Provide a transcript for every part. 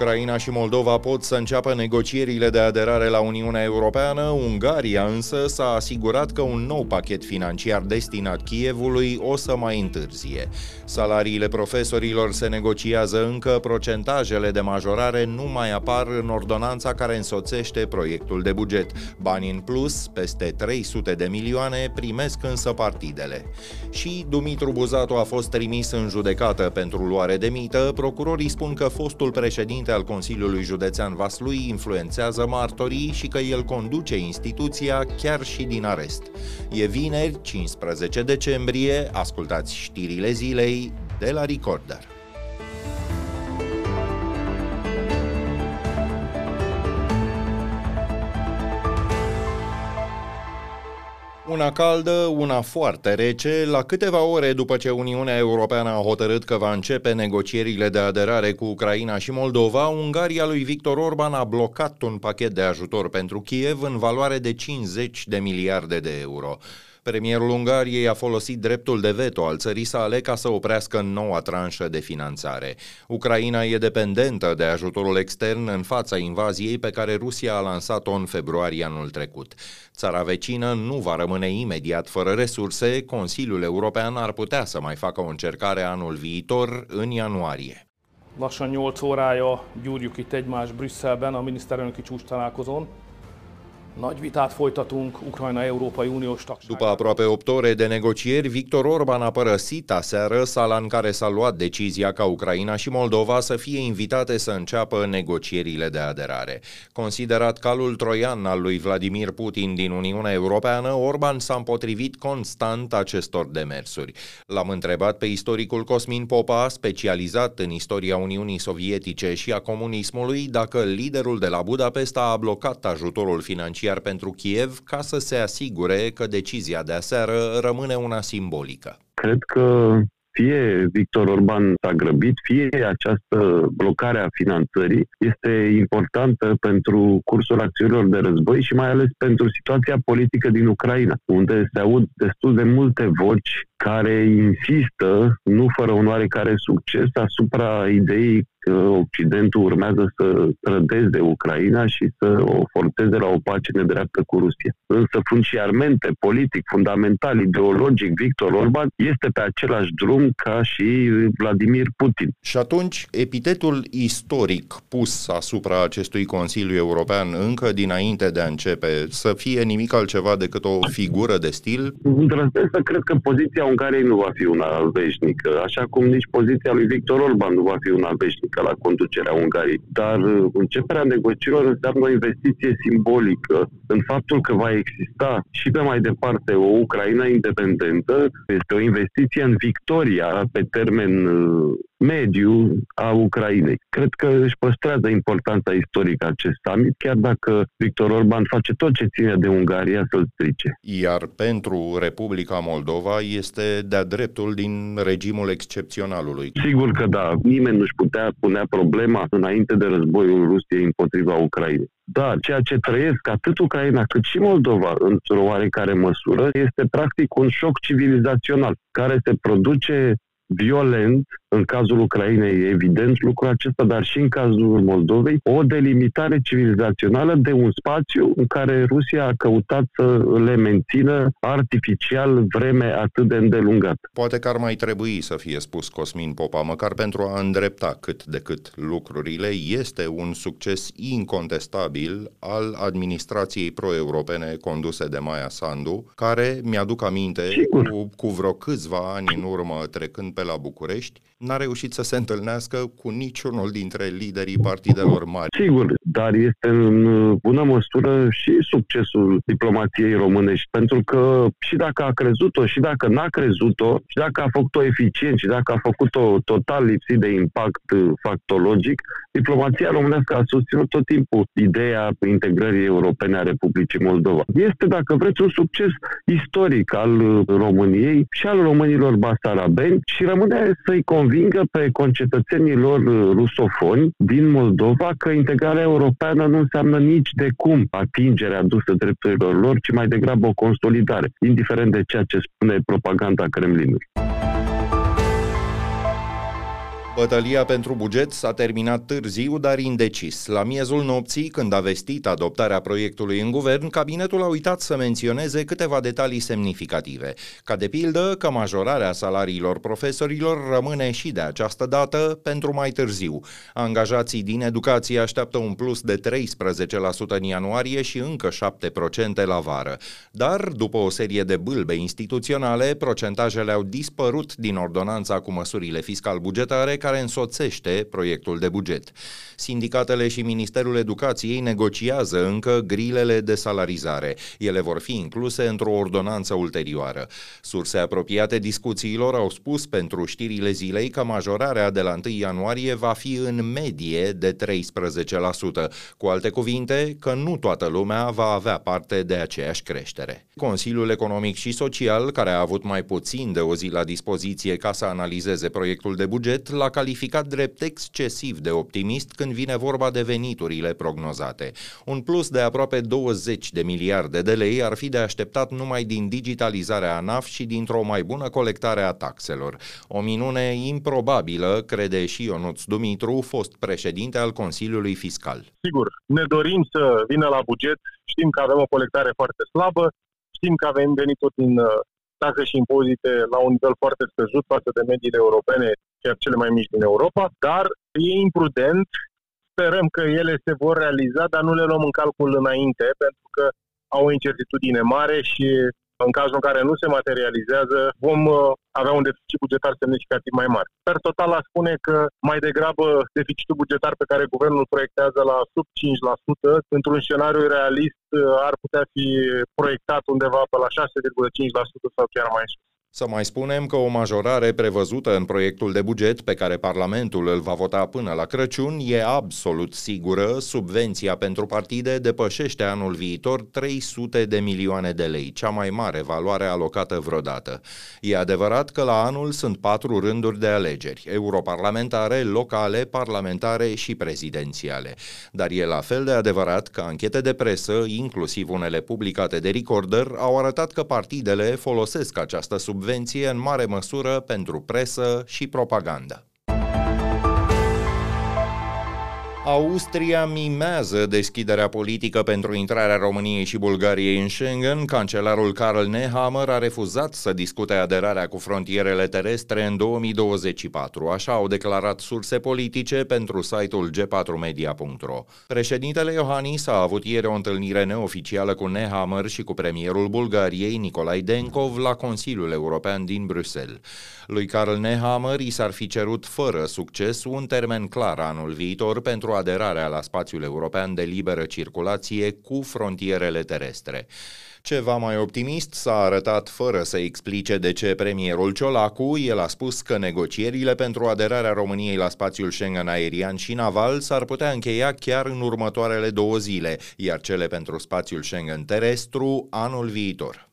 Ucraina și Moldova pot să înceapă negocierile de aderare la Uniunea Europeană, Ungaria însă s-a asigurat că un nou pachet financiar destinat Kievului o să mai întârzie. Salariile profesorilor se negociază încă, procentajele de majorare nu mai apar în ordonanța care însoțește proiectul de buget. Bani în plus, peste 300 de milioane, primesc însă partidele. Și Dumitru Buzatu a fost trimis în judecată pentru luare de mită, procurorii spun că fostul președinte al Consiliului Județean Vaslui influențează martorii și că el conduce instituția chiar și din arest. E vineri, 15 decembrie, ascultați știrile zilei de la Recorder. Una caldă, una foarte rece, la câteva ore după ce Uniunea Europeană a hotărât că va începe negocierile de aderare cu Ucraina și Moldova, Ungaria lui Victor Orban a blocat un pachet de ajutor pentru Kiev în valoare de 50 de miliarde de euro. Premierul Ungariei a folosit dreptul de veto al țării sale ca să oprească noua tranșă de finanțare. Ucraina e dependentă de ajutorul extern în fața invaziei pe care Rusia a lansat-o în februarie anul trecut. Țara vecină nu va rămâne imediat fără resurse, Consiliul European ar putea să mai facă o încercare anul viitor, în ianuarie. Lassan 8 órája gyúrjuk itt egymást Brüsszelben a miniszterelnöki csúcs találkozón. Nagy vitát folytatunk Ukrajna Európai Uniós tagság. După aproape 8 ore de negocieri, Victor Orban a părăsit aseară sala în care s-a luat decizia ca Ucraina și Moldova să fie invitate să înceapă negocierile de aderare. Considerat calul troian al lui Vladimir Putin din Uniunea Europeană, Orban s-a împotrivit constant acestor demersuri. L-am întrebat pe istoricul Cosmin Popa, specializat în istoria Uniunii Sovietice și a comunismului, dacă liderul de la Budapesta a blocat ajutorul financiar financiar pentru Kiev ca să se asigure că decizia de aseară rămâne una simbolică. Cred că fie Victor Orban s-a grăbit, fie această blocare a finanțării este importantă pentru cursul acțiunilor de război și mai ales pentru situația politică din Ucraina, unde se aud destul de multe voci care insistă, nu fără un oarecare succes, asupra ideii că Occidentul urmează să trădeze Ucraina și să o forțeze la o pace nedreaptă cu Rusia. Însă funciarmente, politic, fundamental, ideologic, Victor Orban este pe același drum ca și Vladimir Putin. Și atunci, epitetul istoric pus asupra acestui Consiliu European încă dinainte de a începe să fie nimic altceva decât o figură de stil? Îndrăznesc să cred că poziția Ungariei nu va fi una veșnică, așa cum nici poziția lui Victor Orban nu va fi una veșnică politică la conducerea Ungariei. Dar uh, începerea negocierilor înseamnă o investiție simbolică în faptul că va exista și pe mai departe o Ucraina independentă. Este o investiție în victoria pe termen uh, mediu a Ucrainei. Cred că își păstrează importanța istorică acest summit, chiar dacă Victor Orban face tot ce ține de Ungaria să-l strice. Iar pentru Republica Moldova este de-a dreptul din regimul excepționalului. Sigur că da. Nimeni nu-și putea punea problema înainte de războiul Rusiei împotriva Ucrainei. Dar ceea ce trăiesc atât Ucraina cât și Moldova, într-o oarecare măsură, este practic un șoc civilizațional care se produce violent, în cazul Ucrainei e evident lucrul acesta, dar și în cazul Moldovei, o delimitare civilizațională de un spațiu în care Rusia a căutat să le mențină artificial vreme atât de îndelungată. Poate că ar mai trebui să fie spus Cosmin Popa, măcar pentru a îndrepta cât de cât lucrurile, este un succes incontestabil al administrației pro-europene conduse de Maia Sandu, care, mi-aduc aminte, cu, cu vreo câțiva ani în urmă, trecând pe la București, n-a reușit să se întâlnească cu niciunul dintre liderii partidelor mari. Sigur, dar este în bună măsură și succesul diplomației românești, pentru că și dacă a crezut-o, și dacă n-a crezut-o, și dacă a făcut-o eficient, și dacă a făcut-o total lipsit de impact factologic, diplomația românească a susținut tot timpul ideea integrării europene a Republicii Moldova. Este, dacă vreți, un succes istoric al României și al românilor basarabeni și rămâne să-i convingă pe concetățenii lor uh, rusofoni din Moldova că integrarea europeană nu înseamnă nici de cum atingerea adusă drepturilor lor, ci mai degrabă o consolidare, indiferent de ceea ce spune propaganda Kremlinului. Bătălia pentru buget s-a terminat târziu, dar indecis. La miezul nopții, când a vestit adoptarea proiectului în guvern, cabinetul a uitat să menționeze câteva detalii semnificative, ca de pildă că majorarea salariilor profesorilor rămâne și de această dată pentru mai târziu. Angajații din educație așteaptă un plus de 13% în ianuarie și încă 7% la vară. Dar, după o serie de bâlbe instituționale, procentajele au dispărut din ordonanța cu măsurile fiscal-bugetare care însoțește proiectul de buget. Sindicatele și Ministerul Educației negociază încă grilele de salarizare. Ele vor fi incluse într-o ordonanță ulterioară. Surse apropiate discuțiilor au spus pentru știrile zilei că majorarea de la 1 ianuarie va fi în medie de 13%. Cu alte cuvinte, că nu toată lumea va avea parte de aceeași creștere. Consiliul Economic și Social, care a avut mai puțin de o zi la dispoziție ca să analizeze proiectul de buget, l-a calificat drept excesiv de optimist când vine vorba de veniturile prognozate. Un plus de aproape 20 de miliarde de lei ar fi de așteptat numai din digitalizarea ANAF și dintr-o mai bună colectare a taxelor. O minune improbabilă, crede și Ionuț Dumitru, fost președinte al Consiliului Fiscal. Sigur, ne dorim să vină la buget, știm că avem o colectare foarte slabă, știm că avem venituri din uh, taxe și impozite la un nivel foarte scăzut față de mediile europene, chiar cele mai mici din Europa, dar e imprudent, sperăm că ele se vor realiza, dar nu le luăm în calcul înainte, pentru că au o incertitudine mare și în cazul în care nu se materializează, vom uh, avea un deficit bugetar semnificativ mai mare. Per total, a spune că mai degrabă deficitul bugetar pe care guvernul proiectează la sub 5%, într-un scenariu realist, uh, ar putea fi proiectat undeva pe la 6,5% sau chiar mai sus. Să mai spunem că o majorare prevăzută în proiectul de buget pe care Parlamentul îl va vota până la Crăciun e absolut sigură. Subvenția pentru partide depășește anul viitor 300 de milioane de lei, cea mai mare valoare alocată vreodată. E adevărat că la anul sunt patru rânduri de alegeri, europarlamentare, locale, parlamentare și prezidențiale. Dar e la fel de adevărat că anchete de presă, inclusiv unele publicate de Recorder, au arătat că partidele folosesc această subvenție subvenție în mare măsură pentru presă și propagandă. Austria mimează deschiderea politică pentru intrarea României și Bulgariei în Schengen. Cancelarul Karl Nehammer a refuzat să discute aderarea cu frontierele terestre în 2024, așa au declarat surse politice pentru site-ul g4media.ro. Președintele Iohannis a avut ieri o întâlnire neoficială cu Nehammer și cu premierul Bulgariei Nicolae Denkov la Consiliul European din Bruxelles. Lui Karl Nehammer i s-ar fi cerut fără succes un termen clar anul viitor pentru aderarea la spațiul european de liberă circulație cu frontierele terestre. Ceva mai optimist s-a arătat fără să explice de ce premierul Ciolacu, el a spus că negocierile pentru aderarea României la spațiul Schengen aerian și naval s-ar putea încheia chiar în următoarele două zile, iar cele pentru spațiul Schengen terestru anul viitor.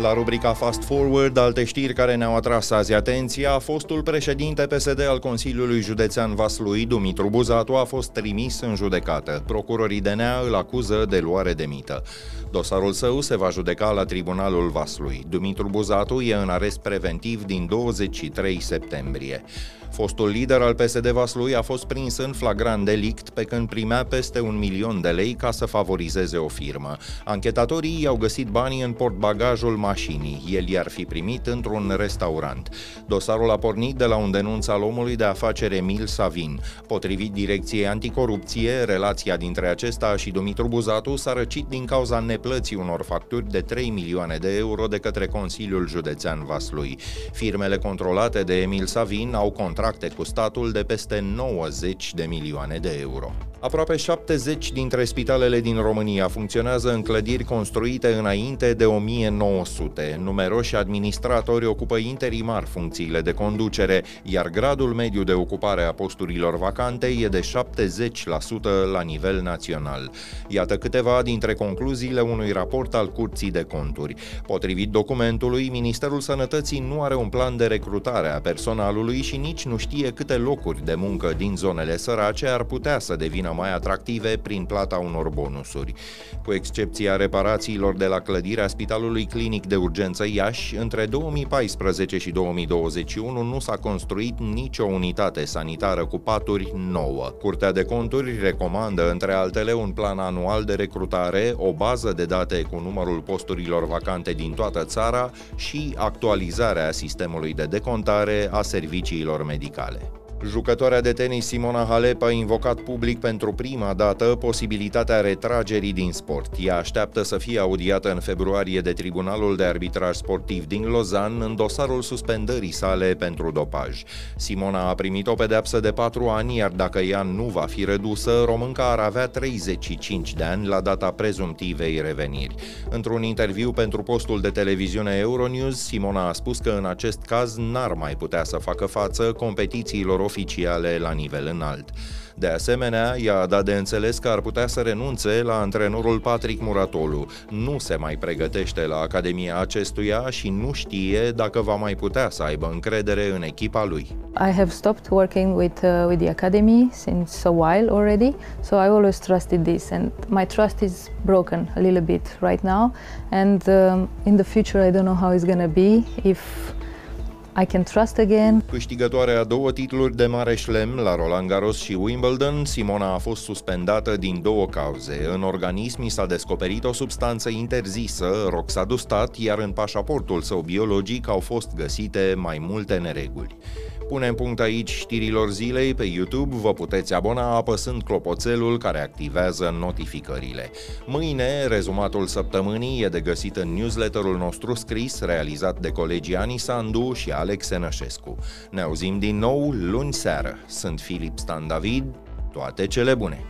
La rubrica Fast Forward, alte știri care ne-au atras azi atenția, fostul președinte PSD al Consiliului Județean Vaslui, Dumitru Buzatu, a fost trimis în judecată. Procurorii DNA îl acuză de luare de mită. Dosarul său se va judeca la Tribunalul Vaslui. Dumitru Buzatu e în arest preventiv din 23 septembrie. Fostul lider al PSD Vaslui a fost prins în flagrant delict pe când primea peste un milion de lei ca să favorizeze o firmă. Anchetatorii i-au găsit banii în portbagajul mașinii. El i-ar fi primit într-un restaurant. Dosarul a pornit de la un denunț al omului de afacere Emil Savin. Potrivit Direcției Anticorupție, relația dintre acesta și Dumitru Buzatu s-a răcit din cauza neplății unor facturi de 3 milioane de euro de către Consiliul Județean Vaslui. Firmele controlate de Emil Savin au contractat contracte cu statul de peste 90 de milioane de euro. Aproape 70 dintre spitalele din România funcționează în clădiri construite înainte de 1900. Numeroși administratori ocupă interimar funcțiile de conducere, iar gradul mediu de ocupare a posturilor vacante e de 70% la nivel național. Iată câteva dintre concluziile unui raport al Curții de Conturi. Potrivit documentului, Ministerul Sănătății nu are un plan de recrutare a personalului și nici nu știe câte locuri de muncă din zonele sărace ar putea să devină devină mai atractive prin plata unor bonusuri. Cu excepția reparațiilor de la clădirea Spitalului Clinic de Urgență Iași, între 2014 și 2021 nu s-a construit nicio unitate sanitară cu paturi nouă. Curtea de conturi recomandă, între altele, un plan anual de recrutare, o bază de date cu numărul posturilor vacante din toată țara și actualizarea sistemului de decontare a serviciilor medicale. Jucătoarea de tenis Simona Halep a invocat public pentru prima dată posibilitatea retragerii din sport. Ea așteaptă să fie audiată în februarie de Tribunalul de Arbitraj Sportiv din Lausanne în dosarul suspendării sale pentru dopaj. Simona a primit o pedeapsă de 4 ani, iar dacă ea nu va fi redusă, românca ar avea 35 de ani la data prezumtivei reveniri. Într-un interviu pentru postul de televiziune Euronews, Simona a spus că în acest caz n-ar mai putea să facă față competițiilor oficiale la nivel înalt. De asemenea, ea a dat de înțeles că ar putea să renunțe la antrenorul Patrick Muratolu. Nu se mai pregătește la Academia acestuia și nu știe dacă va mai putea să aibă încredere în echipa lui. I have stopped working with uh, with the academy since a while already, so I always trusted this and my trust is broken a little bit right now and um, in the future I don't know how it's going to be if I can trust again. Câștigătoarea a două titluri de mare șlem la Roland Garros și Wimbledon, Simona a fost suspendată din două cauze. În organism i s-a descoperit o substanță interzisă, roxadustat, iar în pașaportul său biologic au fost găsite mai multe nereguli. Punem punct aici știrilor zilei pe YouTube, vă puteți abona apăsând clopoțelul care activează notificările. Mâine, rezumatul săptămânii e de găsit în newsletterul nostru scris, realizat de colegii Ani Sandu și Alex Enășescu. Ne auzim din nou luni seară. Sunt Filip Stan David, toate cele bune!